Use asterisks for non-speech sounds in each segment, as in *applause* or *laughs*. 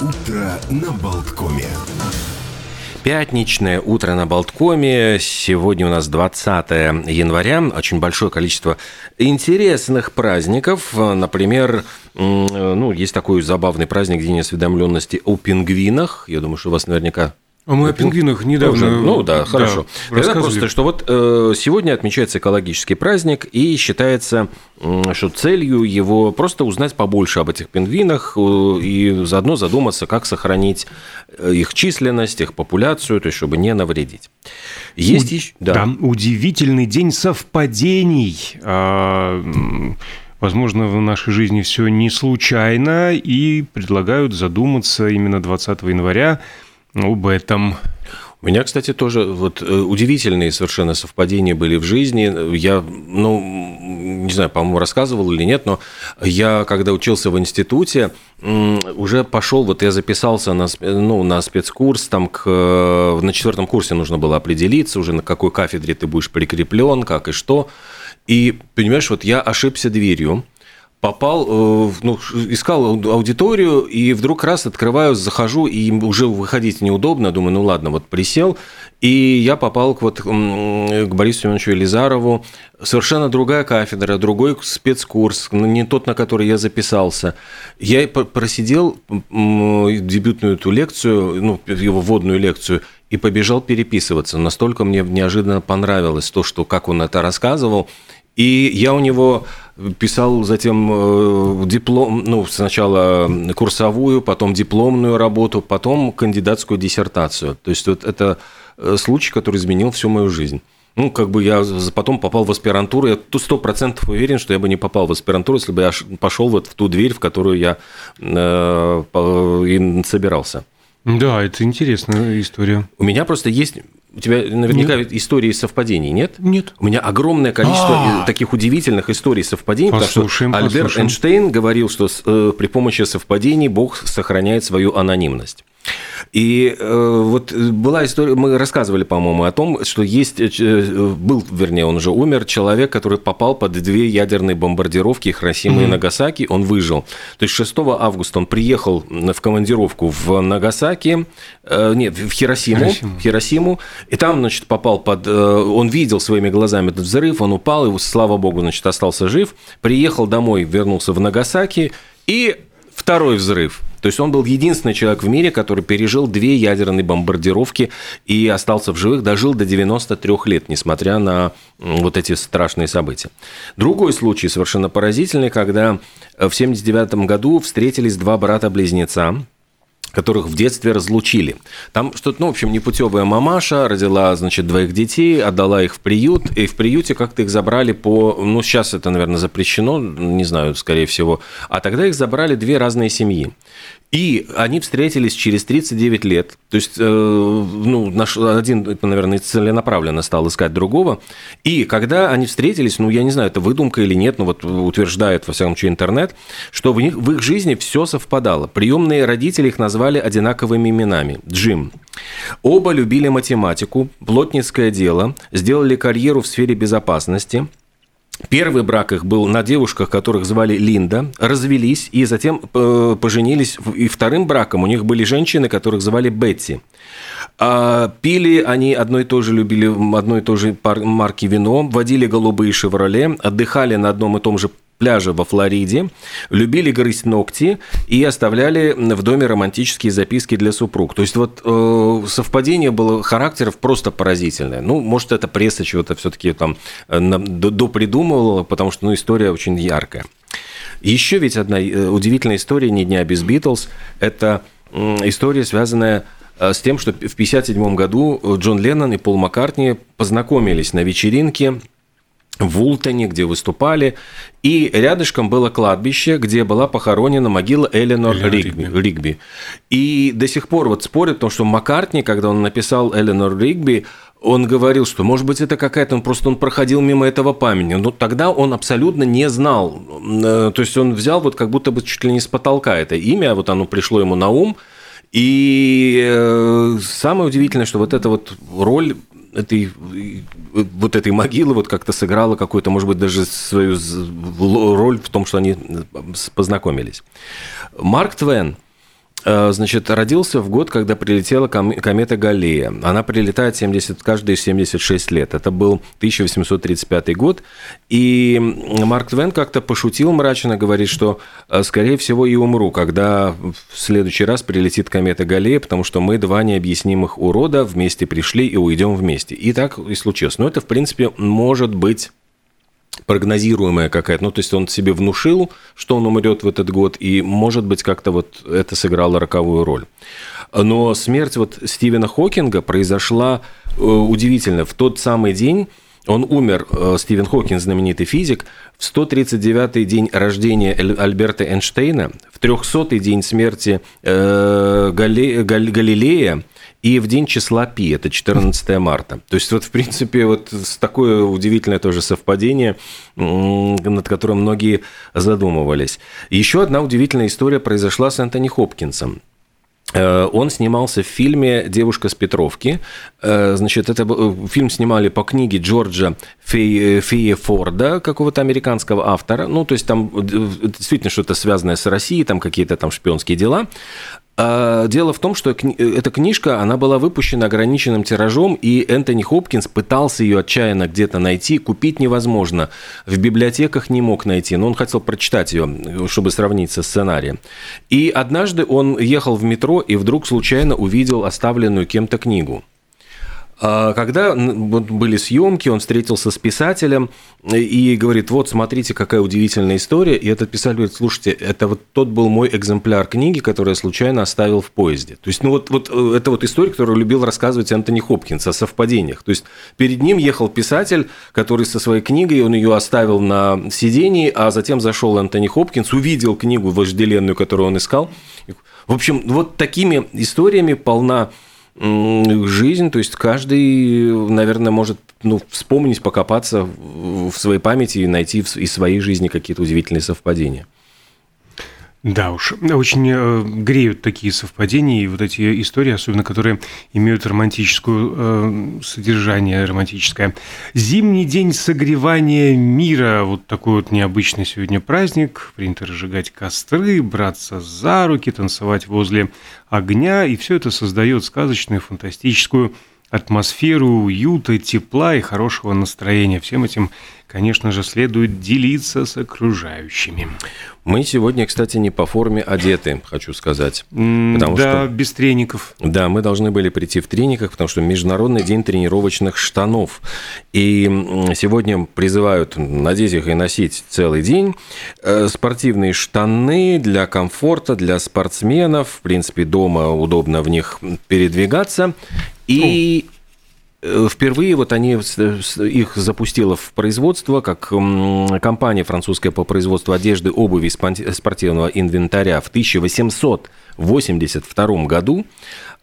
Утро на Болткоме. Пятничное утро на Болткоме. Сегодня у нас 20 января. Очень большое количество интересных праздников. Например, ну, есть такой забавный праздник День осведомленности о пингвинах. Я думаю, что у вас наверняка а мы о пингвинах недавно... Тоже, ну да, хорошо. Да, Тогда просто, что вот э, сегодня отмечается экологический праздник, и считается, э, что целью его просто узнать побольше об этих пингвинах э, и заодно задуматься, как сохранить э, их численность, их популяцию, то есть чтобы не навредить. Есть У... еще... Да. да, удивительный день совпадений. А возможно, в нашей жизни все не случайно, и предлагают задуматься именно 20 января об этом. У меня, кстати, тоже вот э, удивительные совершенно совпадения были в жизни. Я, ну, не знаю, по-моему, рассказывал или нет, но я, когда учился в институте, уже пошел, вот я записался на, ну, на спецкурс, там к, э, на четвертом курсе нужно было определиться уже, на какой кафедре ты будешь прикреплен, как и что. И, понимаешь, вот я ошибся дверью, попал, э, ну, искал аудиторию, и вдруг раз открываю, захожу, и уже выходить неудобно, думаю, ну ладно, вот присел, и я попал к, вот, к Борису Семеновичу Елизарову, совершенно другая кафедра, другой спецкурс, не тот, на который я записался. Я просидел дебютную эту лекцию, ну, его вводную лекцию, и побежал переписываться. Настолько мне неожиданно понравилось то, что как он это рассказывал, и я у него писал затем э, диплом, ну, сначала курсовую, потом дипломную работу, потом кандидатскую диссертацию. То есть вот это э, случай, который изменил всю мою жизнь. Ну, как бы я потом попал в аспирантуру, я тут сто процентов уверен, что я бы не попал в аспирантуру, если бы я пошел вот в ту дверь, в которую я э, и собирался. Да, это интересная история. У меня просто есть у тебя наверняка нет. истории совпадений, нет? Нет. У меня огромное количество А-а-а. таких удивительных историй совпадений, послушаем, потому что Альберт послушаем. Эйнштейн говорил, что э, при помощи совпадений Бог сохраняет свою анонимность. И э, вот была история, мы рассказывали, по-моему, о том, что есть, э, был, вернее, он уже умер, человек, который попал под две ядерные бомбардировки Хиросимы mm-hmm. и Нагасаки, он выжил. То есть 6 августа он приехал в командировку в Нагасаки, э, нет, в Хиросиму, Хиросиму. Хиросиму, и там, значит, попал под... Э, он видел своими глазами этот взрыв, он упал, и, слава богу, значит, остался жив, приехал домой, вернулся в Нагасаки, и второй взрыв – то есть он был единственный человек в мире, который пережил две ядерные бомбардировки и остался в живых, дожил до 93 лет, несмотря на вот эти страшные события. Другой случай совершенно поразительный, когда в 79 году встретились два брата-близнеца, которых в детстве разлучили. Там что-то, ну, в общем, непутевая мамаша родила, значит, двоих детей, отдала их в приют, и в приюте как-то их забрали по... Ну, сейчас это, наверное, запрещено, не знаю, скорее всего. А тогда их забрали две разные семьи. И они встретились через 39 лет. То есть, э, ну, наш, один, наверное, целенаправленно стал искать другого. И когда они встретились, ну, я не знаю, это выдумка или нет, но вот утверждает, во всяком случае, интернет, что в, них, в их жизни все совпадало. Приемные родители их назвали одинаковыми именами. Джим. Оба любили математику, плотницкое дело, сделали карьеру в сфере безопасности – Первый брак их был на девушках, которых звали Линда, развелись и затем э, поженились. И вторым браком у них были женщины, которых звали Бетти. А пили они одно и то же, любили одно и то же марки вино, водили голубые «Шевроле», отдыхали на одном и том же пляже во Флориде, любили грызть ногти и оставляли в доме романтические записки для супруг. То есть вот э, совпадение было характеров просто поразительное. Ну, может, это пресса чего-то все-таки там э, допридумывала, потому что ну, история очень яркая. Еще ведь одна э, удивительная история «Ни дня без Битлз» – это история, связанная э, с тем, что в 1957 году Джон Леннон и Пол Маккартни познакомились на вечеринке в Ултоне, где выступали, и рядышком было кладбище, где была похоронена могила Эленор Ригби, Ригби. И до сих пор вот спорят, потому что Маккартни, когда он написал Эленор Ригби, он говорил, что, может быть, это какая-то, он просто он проходил мимо этого памяти. Но тогда он абсолютно не знал. Э, то есть он взял вот как будто бы чуть ли не с потолка это имя, вот оно пришло ему на ум. И э, самое удивительное, что вот эта вот роль этой, вот этой могилы вот как-то сыграла какую-то, может быть, даже свою роль в том, что они познакомились. Марк Твен Э, значит, родился в год, когда прилетела комета Галлея. Она прилетает 70, каждые 76 лет. Это был 1835 год. И Марк Твен как-то пошутил мрачно, говорит, что, э, скорее всего, и умру, когда в следующий раз прилетит комета Галлея, потому что мы два необъяснимых урода вместе пришли и уйдем вместе. И так и случилось. Но это, в принципе, может быть прогнозируемая какая-то. Ну, то есть он себе внушил, что он умрет в этот год, и, может быть, как-то вот это сыграло роковую роль. Но смерть вот Стивена Хокинга произошла э, удивительно. В тот самый день он умер, э, Стивен Хокинг, знаменитый физик, в 139-й день рождения Альберта Эйнштейна, в 300-й день смерти э, Галилея, и в день числа Пи, это 14 марта. То есть вот, в принципе, вот такое удивительное тоже совпадение, над которым многие задумывались. Еще одна удивительная история произошла с Энтони Хопкинсом. Э, он снимался в фильме «Девушка с Петровки». Э, значит, это э, фильм снимали по книге Джорджа Фей, Фея Форда, какого-то американского автора. Ну, то есть там действительно что-то связанное с Россией, там какие-то там шпионские дела. А, дело в том, что эта книжка, она была выпущена ограниченным тиражом, и Энтони Хопкинс пытался ее отчаянно где-то найти, купить невозможно, в библиотеках не мог найти, но он хотел прочитать ее, чтобы сравнить со сценарием. И однажды он ехал в метро и вдруг случайно увидел оставленную кем-то книгу. А когда были съемки, он встретился с писателем и говорит, вот смотрите, какая удивительная история. И этот писатель говорит, слушайте, это вот тот был мой экземпляр книги, который я случайно оставил в поезде. То есть, ну вот, вот э, это вот история, которую любил рассказывать Антони Хопкинс о совпадениях. То есть, перед ним ехал писатель, который со своей книгой, он ее оставил на сидении, а затем зашел Антони Хопкинс, увидел книгу вожделенную, которую он искал. В общем, вот такими историями полна жизнь, то есть каждый, наверное, может ну, вспомнить, покопаться в своей памяти и найти в своей жизни какие-то удивительные совпадения. Да уж, очень э, греют такие совпадения и вот эти истории, особенно которые имеют романтическое э, содержание, романтическое. Зимний день согревания мира, вот такой вот необычный сегодня праздник. Принято разжигать костры, браться за руки, танцевать возле огня, и все это создает сказочную, фантастическую атмосферу уюта, тепла и хорошего настроения. Всем этим, конечно же, следует делиться с окружающими. Мы сегодня, кстати, не по форме одеты, хочу сказать. Потому да, что, без треников. Да, мы должны были прийти в трениках, потому что Международный день тренировочных штанов. И сегодня призывают надеть их и носить целый день. Э, спортивные штаны для комфорта, для спортсменов. В принципе, дома удобно в них передвигаться. И э, впервые вот они их запустила в производство как компания французская по производству одежды, обуви, спортивного инвентаря в 1882 году.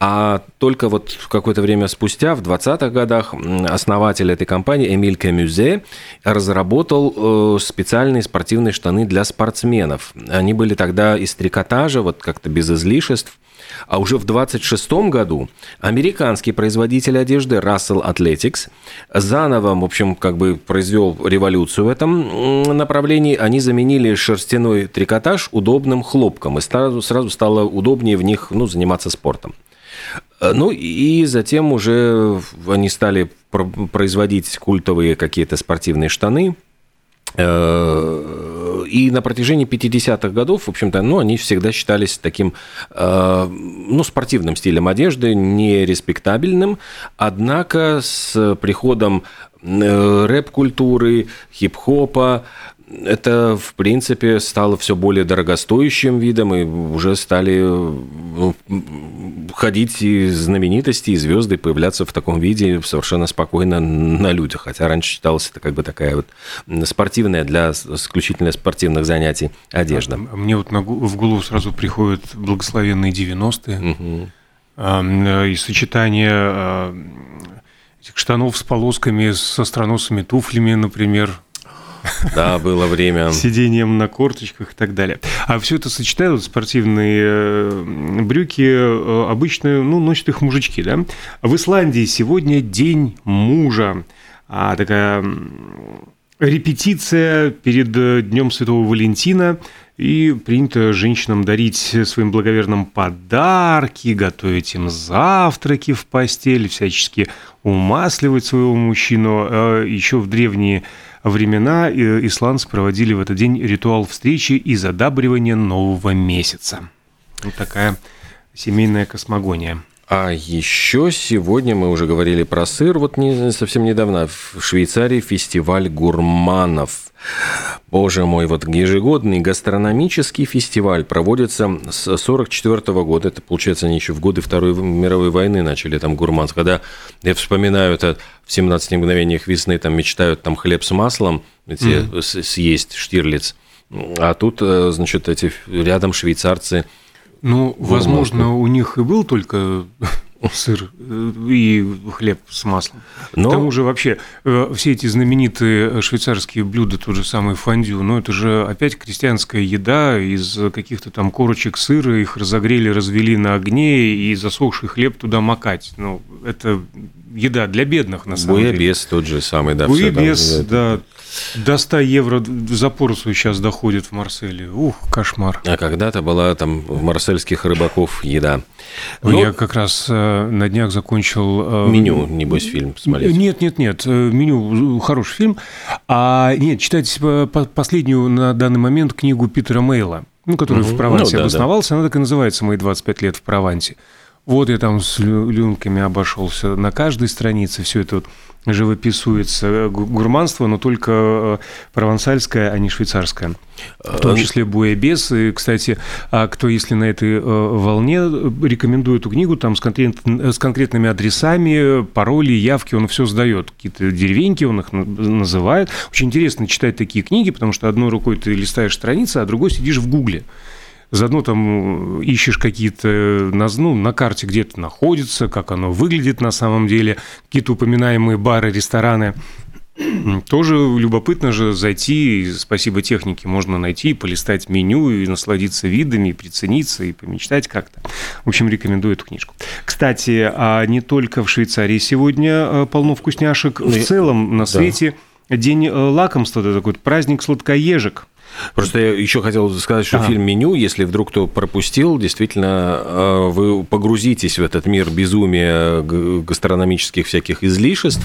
А только вот какое-то время спустя, в 20-х годах, основатель этой компании Эмиль Камюзе разработал э, специальные спортивные штаны для спортсменов. Они были тогда из трикотажа, вот как-то без излишеств. А уже в 26 году американский производитель одежды Russell Athletics заново, в общем, как бы произвел революцию в этом направлении. Они заменили шерстяной трикотаж удобным хлопком, и сразу, сразу стало удобнее в них ну, заниматься спортом. Э, ну и затем уже они стали производить культовые какие-то спортивные штаны, Э, и на протяжении 50-х годов, в общем-то, ну, они всегда считались таким, э, ну, спортивным стилем одежды, нереспектабельным. Однако с приходом э, рэп-культуры, хип-хопа, это, в принципе, стало все более дорогостоящим видом, и уже стали ну, ходить и знаменитости, и звезды появляться в таком виде совершенно спокойно на людях. Хотя раньше считалось это как бы такая вот спортивная для исключительно спортивных занятий одежда. А, мне вот в голову сразу приходят благословенные 90-е. Угу. И сочетание а, этих штанов с полосками, с остроносыми туфлями, например, да, было время. *laughs* Сидением на корточках и так далее. А все это сочетают спортивные э, брюки, э, обычно, ну, носят их мужички, да? В Исландии сегодня день мужа. А такая репетиция перед э, Днем Святого Валентина. И принято женщинам дарить своим благоверным подарки, готовить им завтраки в постель, всячески умасливать своего мужчину. Еще в древние времена э, исландцы проводили в этот день ритуал встречи и задабривания нового месяца. Вот такая семейная космогония. А еще сегодня мы уже говорили про сыр. Вот не, совсем недавно в Швейцарии фестиваль гурманов. Боже мой, вот ежегодный гастрономический фестиваль проводится с 1944 года. Это, получается, они еще в годы Второй мировой войны начали там гурманс. Когда я вспоминаю это в 17 мгновениях весны, там мечтают там хлеб с маслом эти, mm. съесть, Штирлиц. А тут, э, значит, эти рядом швейцарцы – ну, возможно, у них и был только сыр э, и хлеб с маслом. Но... К тому же вообще э, все эти знаменитые швейцарские блюда, тот же самый фондю, ну это же опять крестьянская еда из каких-то там корочек сыра, их разогрели, развели на огне и засохший хлеб туда макать. Ну, это еда для бедных, на самом Буябес деле. Буябес тот же самый, да. Буябес, да. До 100 евро за порцию сейчас доходит в Марселе. Ух, кошмар. А когда-то была там в марсельских рыбаков еда. Но... Ну, я как раз э, на днях закончил... Э, меню, небось, фильм смотреть. Нет, нет, нет. Э, меню хороший фильм. А нет, читайте последнюю на данный момент книгу Питера Мейла, ну, который угу. в Провансе ну, да, обосновался. Да. Она так и называется «Мои 25 лет в Провансе». Вот я там с люнками обошелся на каждой странице, все это вот живописуется гурманство, но только э, провансальское, а не швейцарское. В том числе буэбес. И, кстати, а кто, если на этой э, волне, рекомендует эту книгу, там с, конкрет, с конкретными адресами, пароли, явки, он все сдает. Какие-то деревеньки он их называет. Очень интересно читать такие книги, потому что одной рукой ты листаешь страницы, а другой сидишь в Гугле. Заодно там ищешь какие-то, ну, на карте где-то находится, как оно выглядит на самом деле, какие-то упоминаемые бары, рестораны. Тоже любопытно же зайти, и спасибо технике, можно найти, полистать меню и насладиться видами, и прицениться, и помечтать как-то. В общем, рекомендую эту книжку. Кстати, а не только в Швейцарии сегодня а, полно вкусняшек. В целом на свете да. день э, лакомства, это такой праздник сладкоежек. Просто я еще хотел сказать, что ага. фильм «Меню», если вдруг кто пропустил, действительно, э, вы погрузитесь в этот мир безумия гастрономических всяких излишеств,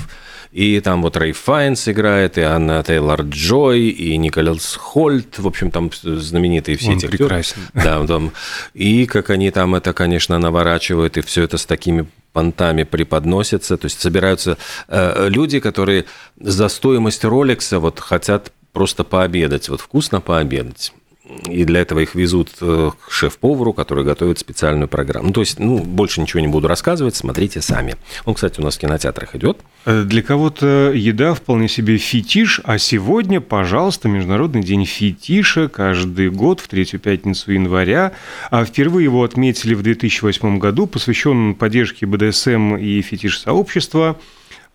и там вот Рэй Файнс играет, и Анна Тейлор Джой, и Николас Хольт, в общем, там знаменитые все Он эти прекрасен. Да, там, и как они там это, конечно, наворачивают, и все это с такими понтами преподносятся, то есть собираются э, люди, которые за стоимость Ролекса вот хотят просто пообедать, вот вкусно пообедать. И для этого их везут э, к шеф-повару, который готовит специальную программу. Ну, то есть, ну, больше ничего не буду рассказывать, смотрите сами. Он, кстати, у нас в кинотеатрах идет. Э, для кого-то еда вполне себе фетиш, а сегодня, пожалуйста, Международный день фетиша каждый год в третью пятницу января. А впервые его отметили в 2008 году, посвящен поддержке БДСМ и фетиш-сообщества.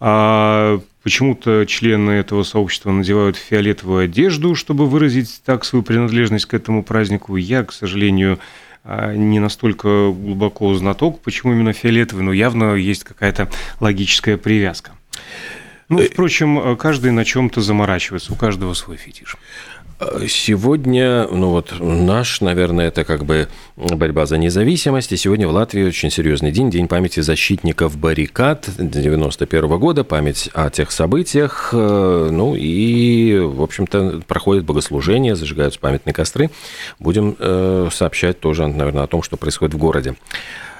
А почему-то члены этого сообщества надевают фиолетовую одежду, чтобы выразить так свою принадлежность к этому празднику. Я, к сожалению, а, не настолько глубоко знаток, почему именно фиолетовый, но явно есть какая-то логическая привязка. Ну, э, впрочем, каждый на чем-то заморачивается, у каждого свой фетиш. Сегодня, ну вот наш, наверное, это как бы борьба за независимость. И сегодня в Латвии очень серьезный день, День памяти защитников баррикад 91 -го года, память о тех событиях. Э, ну и, в общем-то, проходит богослужение, зажигаются памятные костры. Будем э, сообщать тоже, наверное, о том, что происходит в городе.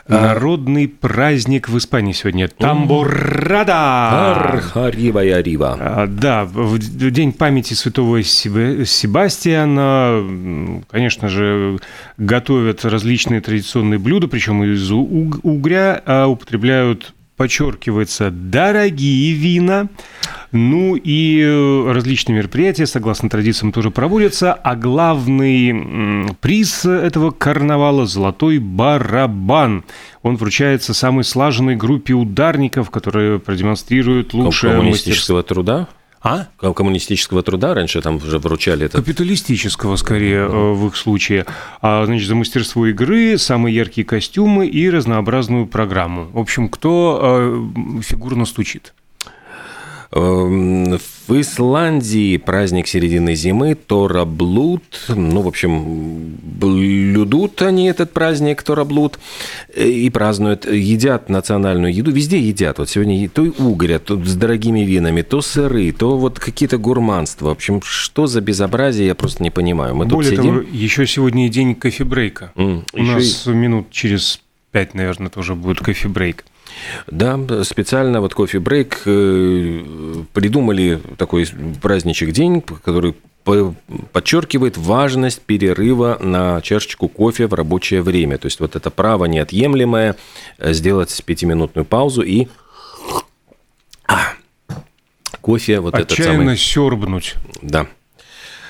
Народный праздник в Испании сегодня. Тамбурада! Арива и Арива. А, да, в день памяти святого Себастьяна, конечно же, готовят различные традиционные блюда, причем из угря, а употребляют подчеркивается, дорогие вина. Ну и э, различные мероприятия, согласно традициям, тоже проводятся. А главный приз этого карнавала – золотой барабан. Он вручается самой слаженной группе ударников, которые продемонстрируют лучшее коммунистического мастерство. труда? А? Коммунистического труда раньше там уже вручали это. Капиталистического, скорее, mm-hmm. в их случае. А, значит, за мастерство игры, самые яркие костюмы и разнообразную программу. В общем, кто э, фигурно стучит? Эм, в Исландии праздник середины зимы, Тораблуд. Ну, в общем, блюдут они этот праздник, Тораблуд, э, и празднуют, едят национальную еду. Везде едят. Вот сегодня то угорят, то с дорогими винами, то сыры, то вот какие-то гурманства. В общем, что за безобразие, я просто не понимаю. Мы Более тут сидим... того, еще сегодня день кофе-брейка. Mm, У нас и... минут через пять, наверное, тоже будет кофе-брейк. Да, специально вот кофе-брейк э, придумали такой праздничек день, который подчеркивает важность перерыва на чашечку кофе в рабочее время. То есть вот это право неотъемлемое э, сделать пятиминутную паузу и а, кофе вот Отчаянно этот самый... сербнуть. Да.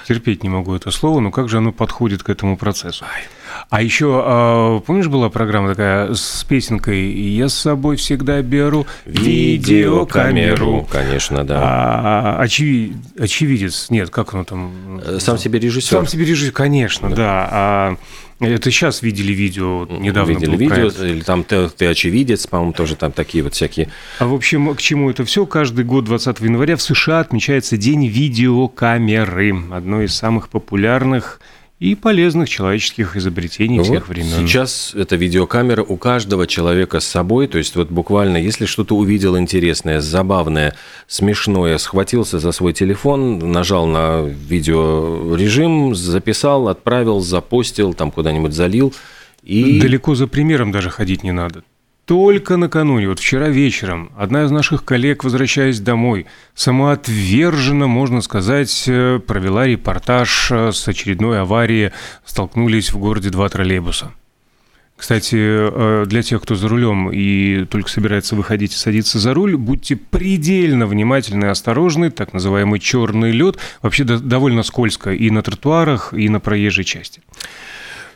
Терпеть не могу это слово, но как же оно подходит к этому процессу? Ай. А еще, а, помнишь, была программа такая с песенкой «Я с собой всегда беру видеокамеру». Конечно, да. А, очевид... Очевидец, нет, как оно там? Э, сам себе режиссер. Сам себе режиссер, конечно, да. да. А это сейчас видели видео, недавно Видели видео, проект. или там ты, ты очевидец, по-моему, тоже там такие вот всякие. А в общем, к чему это все? Каждый год 20 января в США отмечается День видеокамеры, одно из самых популярных и полезных человеческих изобретений вот тех времен. Сейчас эта видеокамера у каждого человека с собой, то есть вот буквально, если что-то увидел интересное, забавное, смешное, схватился за свой телефон, нажал на видеорежим, записал, отправил, запостил, там куда-нибудь залил. И... Далеко за примером даже ходить не надо. Только накануне, вот вчера вечером, одна из наших коллег, возвращаясь домой, самоотверженно, можно сказать, э, провела репортаж э, с очередной аварии. Столкнулись в городе два троллейбуса. Кстати, э, для тех, кто за рулем и только собирается выходить и садиться за руль, будьте предельно внимательны и осторожны. Так называемый черный лед вообще довольно скользко и на тротуарах, и на проезжей части.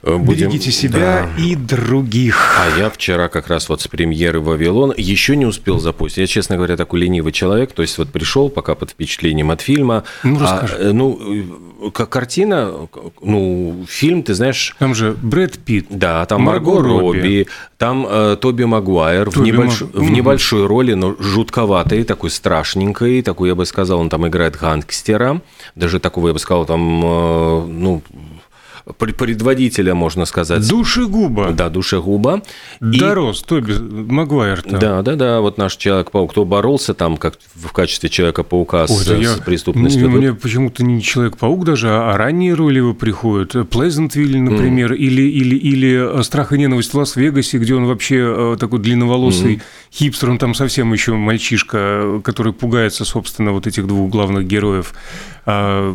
Э, будем... Берегите себя да. и других. А я вчера как раз вот с премьеры «Вавилон» еще не успел запустить. Я, честно говоря, такой ленивый человек. То есть вот пришел пока под впечатлением от фильма. Ну, расскажи. А, ну, как картина, ну, фильм, ты знаешь... Там же Брэд Питт. Да, там Марго, Марго Робби, Робби, там э, Тоби Магуайр Тоби в, небольш... Маг... в небольшой роли, но жутковатый, такой страшненький, такой, я бы сказал, он там играет гангстера. Даже такого, я бы сказал, там, э, ну, предводителя, можно сказать. Душегуба. Да, душегуба. Дорос, и... Тоби Магуайр. -то. Да, да, да, вот наш Человек-паук, кто боролся там как в качестве Человека-паука с, да я... преступностью. Мне, мне почему-то не Человек-паук даже, а ранние роли его приходят. Плезентвилл, например, mm. или, или, или «Страх и ненависть в Лас-Вегасе», где он вообще э, такой длинноволосый mm. Хипстер, он там совсем еще мальчишка, который пугается, собственно, вот этих двух главных героев а,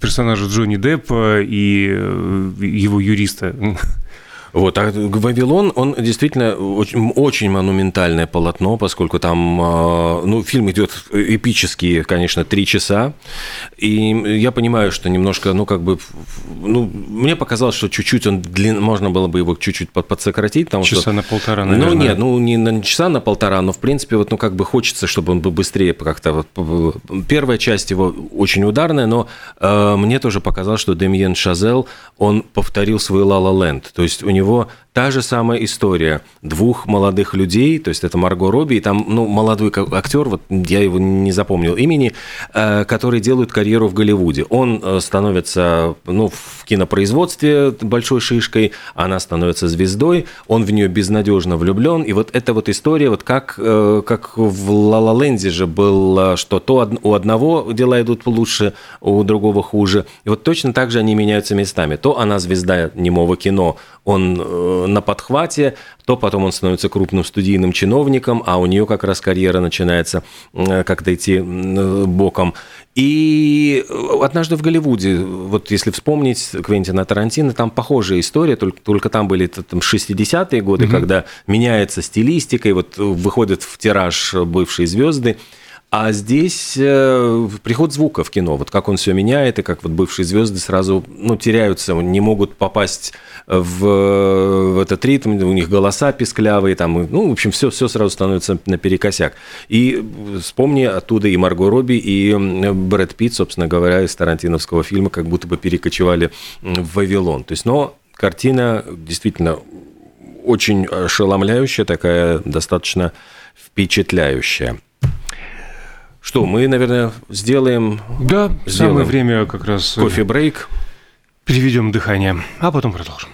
персонажа Джонни Деппа и э, его юриста. Вот, а «Вавилон», он действительно очень, очень монументальное полотно, поскольку там, а, ну, фильм идет эпические, конечно, три часа, и я понимаю, что немножко, ну, как бы, ну, мне показалось, что чуть-чуть он длин, можно было бы его чуть-чуть подсократить. Потому часа что, на полтора, наверное. Ну, нет, ну, не на часа на полтора, но, в принципе, вот, ну, как бы хочется, чтобы он был быстрее как-то. Вот, первая часть его очень ударная, но э, мне тоже показалось, что Демьен Шазел, он повторил свой «Ла Ла Ленд», то есть у него него та же самая история двух молодых людей, то есть это Марго Робби, и там, ну, молодой актер, вот я его не запомнил имени, э, который делают карьеру в Голливуде. Он э, становится, ну, в кинопроизводстве большой шишкой, она становится звездой, он в нее безнадежно влюблен, и вот эта вот история, вот как, э, как в «Ла Ла Ленде» же было, что то у одного дела идут лучше, у другого хуже, и вот точно так же они меняются местами. То она звезда немого кино, он на подхвате, то потом он становится крупным студийным чиновником, а у нее как раз карьера начинается э, как-то идти боком. И однажды в Голливуде, вот если вспомнить Квентина Тарантино, там похожая история, только, только там были там, 60-е годы, mm-hmm. когда меняется стилистика, и вот выходят в тираж бывшие звезды. А здесь э, приход звука в кино, вот как он все меняет, и как вот бывшие звезды сразу ну, теряются, не могут попасть в, в этот ритм, у них голоса писклявые, там, ну, в общем, все, все сразу становится наперекосяк. И вспомни оттуда и Марго Робби, и Брэд Питт, собственно говоря, из Тарантиновского фильма, как будто бы перекочевали в Вавилон. То есть, но картина действительно очень ошеломляющая, такая достаточно впечатляющая. Что, мы, наверное, сделаем... Да, сделаем самое время как раз... Кофе-брейк. Переведем дыхание, а потом продолжим.